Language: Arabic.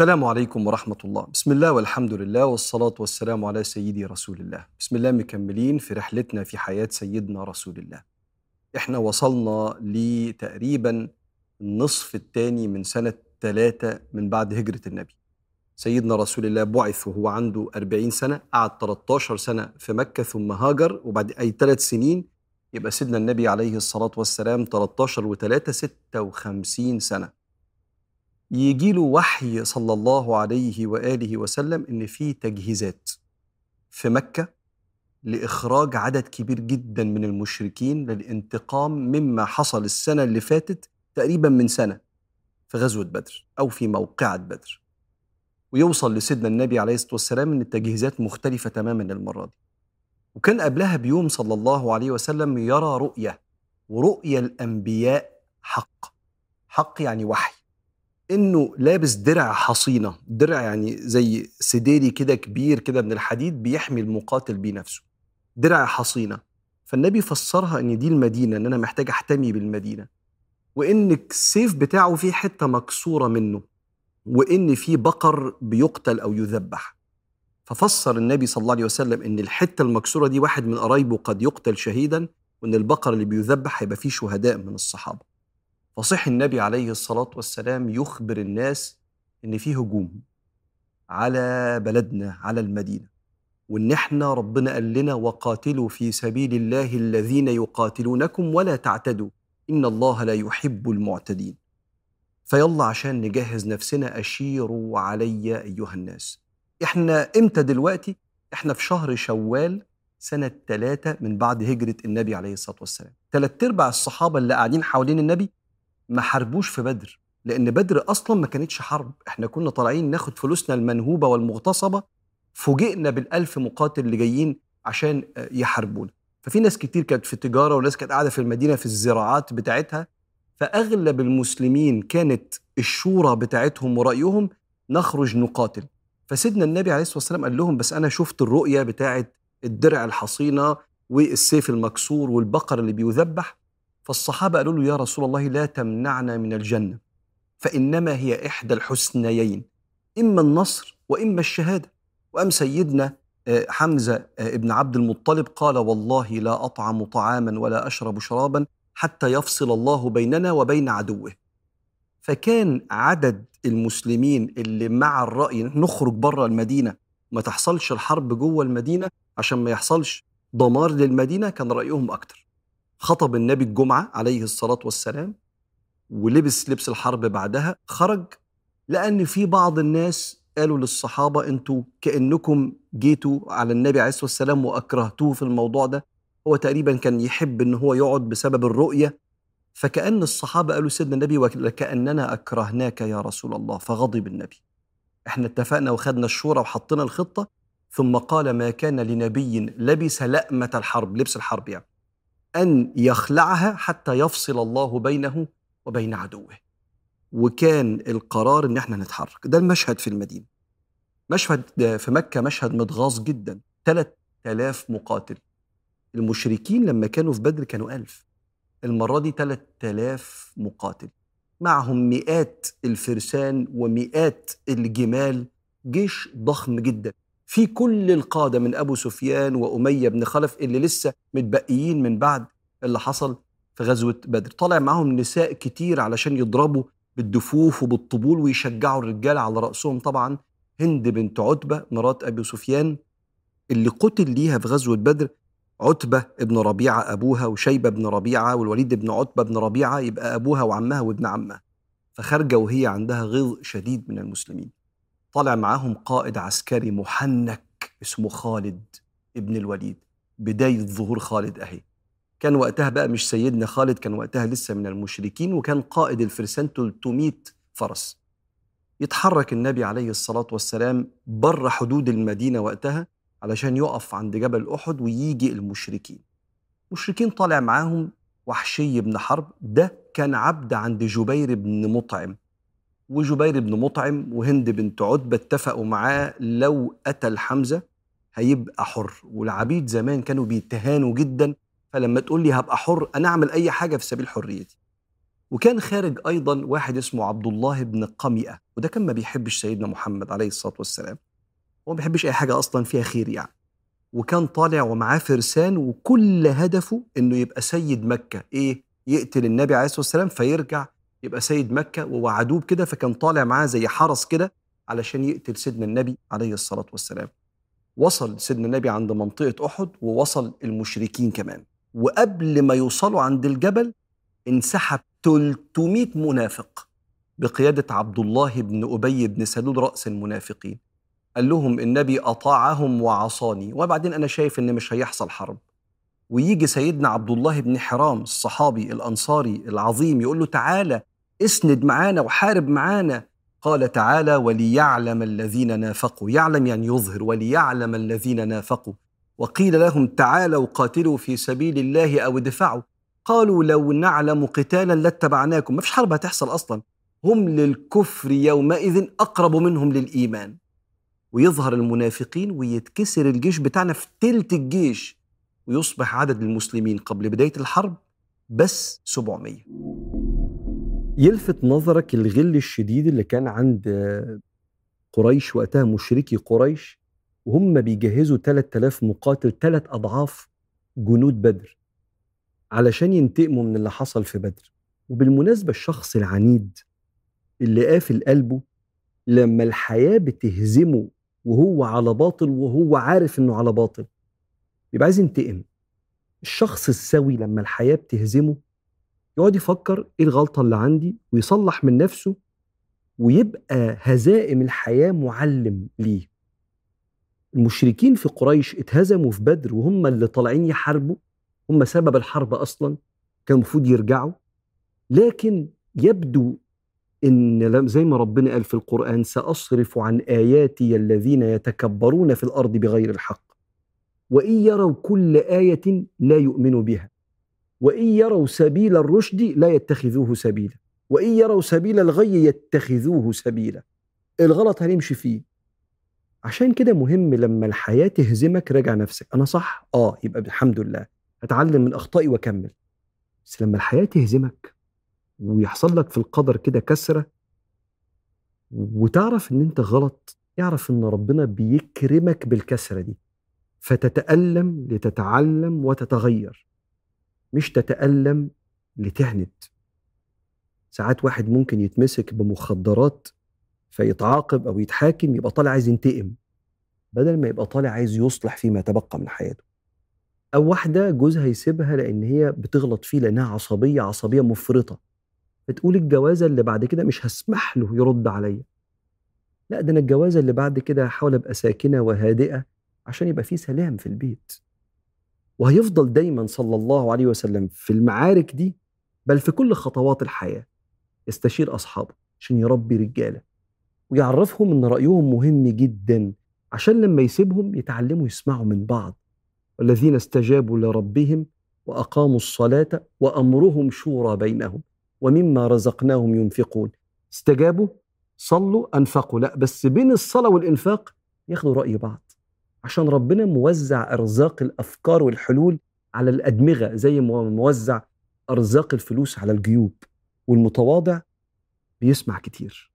السلام عليكم ورحمة الله. بسم الله والحمد لله والصلاة والسلام على سيدي رسول الله. بسم الله مكملين في رحلتنا في حياة سيدنا رسول الله. إحنا وصلنا لتقريبا النصف الثاني من سنة ثلاثة من بعد هجرة النبي. سيدنا رسول الله بعث وهو عنده 40 سنة قعد 13 سنة في مكة ثم هاجر وبعد أي ثلاث سنين يبقى سيدنا النبي عليه الصلاة والسلام 13 و3 56 سنة. يجي له وحي صلى الله عليه وآله وسلم إن في تجهيزات في مكة لإخراج عدد كبير جدا من المشركين للانتقام مما حصل السنة اللي فاتت تقريبا من سنة في غزوة بدر أو في موقعة بدر. ويوصل لسيدنا النبي عليه الصلاة والسلام إن التجهيزات مختلفة تماما المرة دي. وكان قبلها بيوم صلى الله عليه وسلم يرى رؤية ورؤية الأنبياء حق. حق يعني وحي. إنه لابس درع حصينة. درع يعني زي سديري كده كبير كده من الحديد بيحمي المقاتل بيه نفسه. درع حصينة. فالنبي فسرها إن دي المدينة إن أنا محتاج أحتمي بالمدينة. وإن السيف بتاعه فيه حتة مكسورة منه وإن في بقر بيقتل أو يذبح. ففسر النبي صلى الله عليه وسلم إن الحتة المكسورة دي واحد من قرايبه قد يقتل شهيدا وإن البقر اللي بيذبح هيبقى فيه شهداء من الصحابة. فصح النبي عليه الصلاة والسلام يخبر الناس إن في هجوم على بلدنا على المدينة. وإن إحنا ربنا قال لنا وقاتلوا في سبيل الله الذين يقاتلونكم ولا تعتدوا. إن الله لا يحب المعتدين. فيلا عشان نجهز نفسنا أشيروا علي أيها الناس. إحنا إمتى دلوقتي؟ إحنا في شهر شوال سنة ثلاثة من بعد هجرة النبي عليه الصلاة والسلام. ثلاث أرباع الصحابة اللي قاعدين حوالين النبي ما حاربوش في بدر لأن بدر أصلا ما كانتش حرب. إحنا كنا طالعين ناخد فلوسنا المنهوبة والمغتصبة فوجئنا بالألف مقاتل اللي جايين عشان يحاربونا. ففي ناس كتير كانت في تجاره وناس كانت قاعدة في المدينة في الزراعات بتاعتها فأغلب المسلمين كانت الشورى بتاعتهم ورأيهم نخرج نقاتل. فسيدنا النبي عليه الصلاة والسلام قال لهم بس أنا شفت الرؤية بتاعت الدرع الحصينة والسيف المكسور والبقر اللي بيذبح فالصحابة قالوا له يا رسول الله لا تمنعنا من الجنة فإنما هي إحدى الحسنيين إما النصر وإما الشهادة. وأم سيدنا حمزة ابن عبد المطلب قال والله لا أطعم طعاما ولا أشرب شرابا حتى يفصل الله بيننا وبين عدوه. فكان عدد المسلمين اللي مع الرأي نخرج بره المدينة ما تحصلش الحرب جوه المدينة عشان ما يحصلش دمار للمدينة كان رأيهم أكتر. خطب النبي الجمعة عليه الصلاة والسلام ولبس لبس الحرب بعدها خرج لأن في بعض الناس قالوا للصحابة أنتوا كأنكم جيتوا على النبي عليه الصلاة والسلام وأكرهتوه في الموضوع ده. هو تقريبا كان يحب أن هو يقعد بسبب الرؤية فكأن الصحابة قالوا سيدنا النبي وكأننا أكرهناك يا رسول الله. فغضب النبي. إحنا اتفقنا وخدنا الشورى وحطينا الخطة ثم قال ما كان لنبي لبس لأمة الحرب. لبس الحرب يعني. أن يخلعها حتى يفصل الله بينه وبين عدوه. وكان القرار إن إحنا نتحرك. ده المشهد في المدينة. مشهد في مكة مشهد متغاظ جدا. 3000 مقاتل. المشركين لما كانوا في بدر كانوا ألف. المرة دي 3000 مقاتل. معهم مئات الفرسان ومئات الجمال. جيش ضخم جدا. في كل القادة من أبو سفيان وأمية بن خلف اللي لسه متبقيين من بعد اللي حصل في غزوة بدر. طالع معاهم نساء كتير علشان يضربوا بالدفوف وبالطبول ويشجعوا الرجال على رأسهم. طبعا هند بنت عتبة مرات أبي سفيان اللي قتل ليها في غزوة بدر عتبة ابن ربيعة أبوها وشيبة بن ربيعة والوليد بن عتبة بن ربيعة يبقى أبوها وعمها وابن عمها. فخارجة وهي عندها غيظ شديد من المسلمين. طالع معاهم قائد عسكري محنك اسمه خالد ابن الوليد بداية ظهور خالد أهي. كان وقتها بقى مش سيدنا خالد كان وقتها لسه من المشركين وكان قائد الفرسان 300 فرس. يتحرك النبي عليه الصلاة والسلام بره حدود المدينة وقتها علشان يقف عند جبل أحد ويجي المشركين. المشركين طالع معاهم وحشي بن حرب ده كان عبد عند جبير بن مطعم. وجبير بن مطعم وهند بنت عتبة اتفقوا معاه لو قتل حمزة هيبقى حر. والعبيد زمان كانوا بيتهانوا جدا فلما تقول لي هبقى حر أنا أعمل أي حاجة في سبيل حريتي. وكان خارج أيضا واحد اسمه عبد الله بن قمئة وده كان ما بيحبش سيدنا محمد عليه الصلاة والسلام. هو ما بيحبش أي حاجة أصلا فيها خير يعني. وكان طالع ومعاه فرسان وكل هدفه إنه يبقى سيد مكة إيه يقتل النبي عليه الصلاة والسلام فيرجع يبقى سيد مكة ووعدوه بكده فكان طالع معاه زي حرس كده علشان يقتل سيدنا النبي عليه الصلاة والسلام. وصل سيدنا النبي عند منطقة أحد ووصل المشركين كمان. وقبل ما يوصلوا عند الجبل انسحب 300 منافق بقيادة عبد الله بن أبي بن سلول رأس المنافقين. قال لهم النبي أطاعهم وعصاني. وبعدين أنا شايف إن مش هيحصل حرب. ويجي سيدنا عبد الله بن حرام الصحابي الأنصاري العظيم يقول له تعالى اسند معانا وحارب معانا. قال تعالى وليعلم الذين نافقوا. يعلم يعني يظهر. وليعلم الذين نافقوا. وقيل لهم تعالوا قاتلوا في سبيل الله أو ادفعوا. قالوا لو نعلم قتالا لاتبعناكم. ما فيش حرب هتحصل أصلا. هم للكفر يومئذ أقرب منهم للإيمان. ويظهر المنافقين ويتكسر الجيش بتاعنا في تلت الجيش. ويصبح عدد المسلمين قبل بداية الحرب بس 700 يلفت نظرك الغل الشديد اللي كان عند قريش وقتها مشركي قريش وهم بيجهزوا 3000 مقاتل ثلاث أضعاف جنود بدر علشان ينتقموا من اللي حصل في بدر. وبالمناسبة الشخص العنيد اللي قافل قلبه لما الحياة بتهزمه وهو على باطل وهو عارف إنه على باطل يبقى عايز ينتقم. الشخص السوي لما الحياة بتهزمه يقعد يفكر إيه الغلطة اللي عندي ويصلح من نفسه ويبقى هزائم الحياة معلم ليه. المشركين في قريش اتهزموا في بدر وهم اللي طالعين يحاربوا هم سبب الحرب أصلا كان المفروض يرجعوا. لكن يبدو إن زي ما ربنا قال في القرآن سأصرف عن آياتي الذين يتكبرون في الأرض بغير الحق وإن يروا كل آية لا يؤمنوا بها. وإن يروا سبيل الرشد لا يتخذوه سبيلا. وإن يروا سبيل الغي يتخذوه سبيلا. الغلط هنمشي فيه. عشان كده مهم لما الحياة تهزمك راجع نفسك. أنا صح؟ آه يبقى الحمد لله. اتعلم من أخطائي وأكمل. بس لما الحياة تهزمك ويحصل لك في القدر كده كسرة وتعرف إن أنت غلط اعرف إن ربنا بيكرمك بالكسرة دي. فتتألم لتتعلم وتتغير. مش تتألم لتهند. ساعات واحد ممكن يتمسك بمخدرات فيتعاقب أو يتحاكم يبقى طالع عايز ينتقم بدل ما يبقى طالع عايز يصلح فيما تبقى من حياته. أو واحدة جوزها يسيبها لأن هي بتغلط فيه لأنها عصبية عصبية مفرطة. بتقول الجوازه اللي بعد كده مش هسمح له يرد عليا. لا ده أنا الجوازه اللي بعد كده هحاول أبقى ساكنة وهادئة عشان يبقى في سلام في البيت. وهيفضل دايما صلى الله عليه وسلم في المعارك دي بل في كل خطوات الحياة يستشير أصحابه عشان يربي رجالة ويعرفهم إن رأيهم مهم جدا عشان لما يسيبهم يتعلموا يسمعوا من بعض. والذين استجابوا لربهم وأقاموا الصلاة وأمرهم شورى بينهم ومما رزقناهم ينفقون. استجابوا صلوا أنفقوا. لا بس بين الصلاة والإنفاق ياخدوا رأي بعض. عشان ربنا موزع أرزاق الأفكار والحلول على الأدمغة زي ما موزع أرزاق الفلوس على الجيوب والمتواضع بيسمع كتير.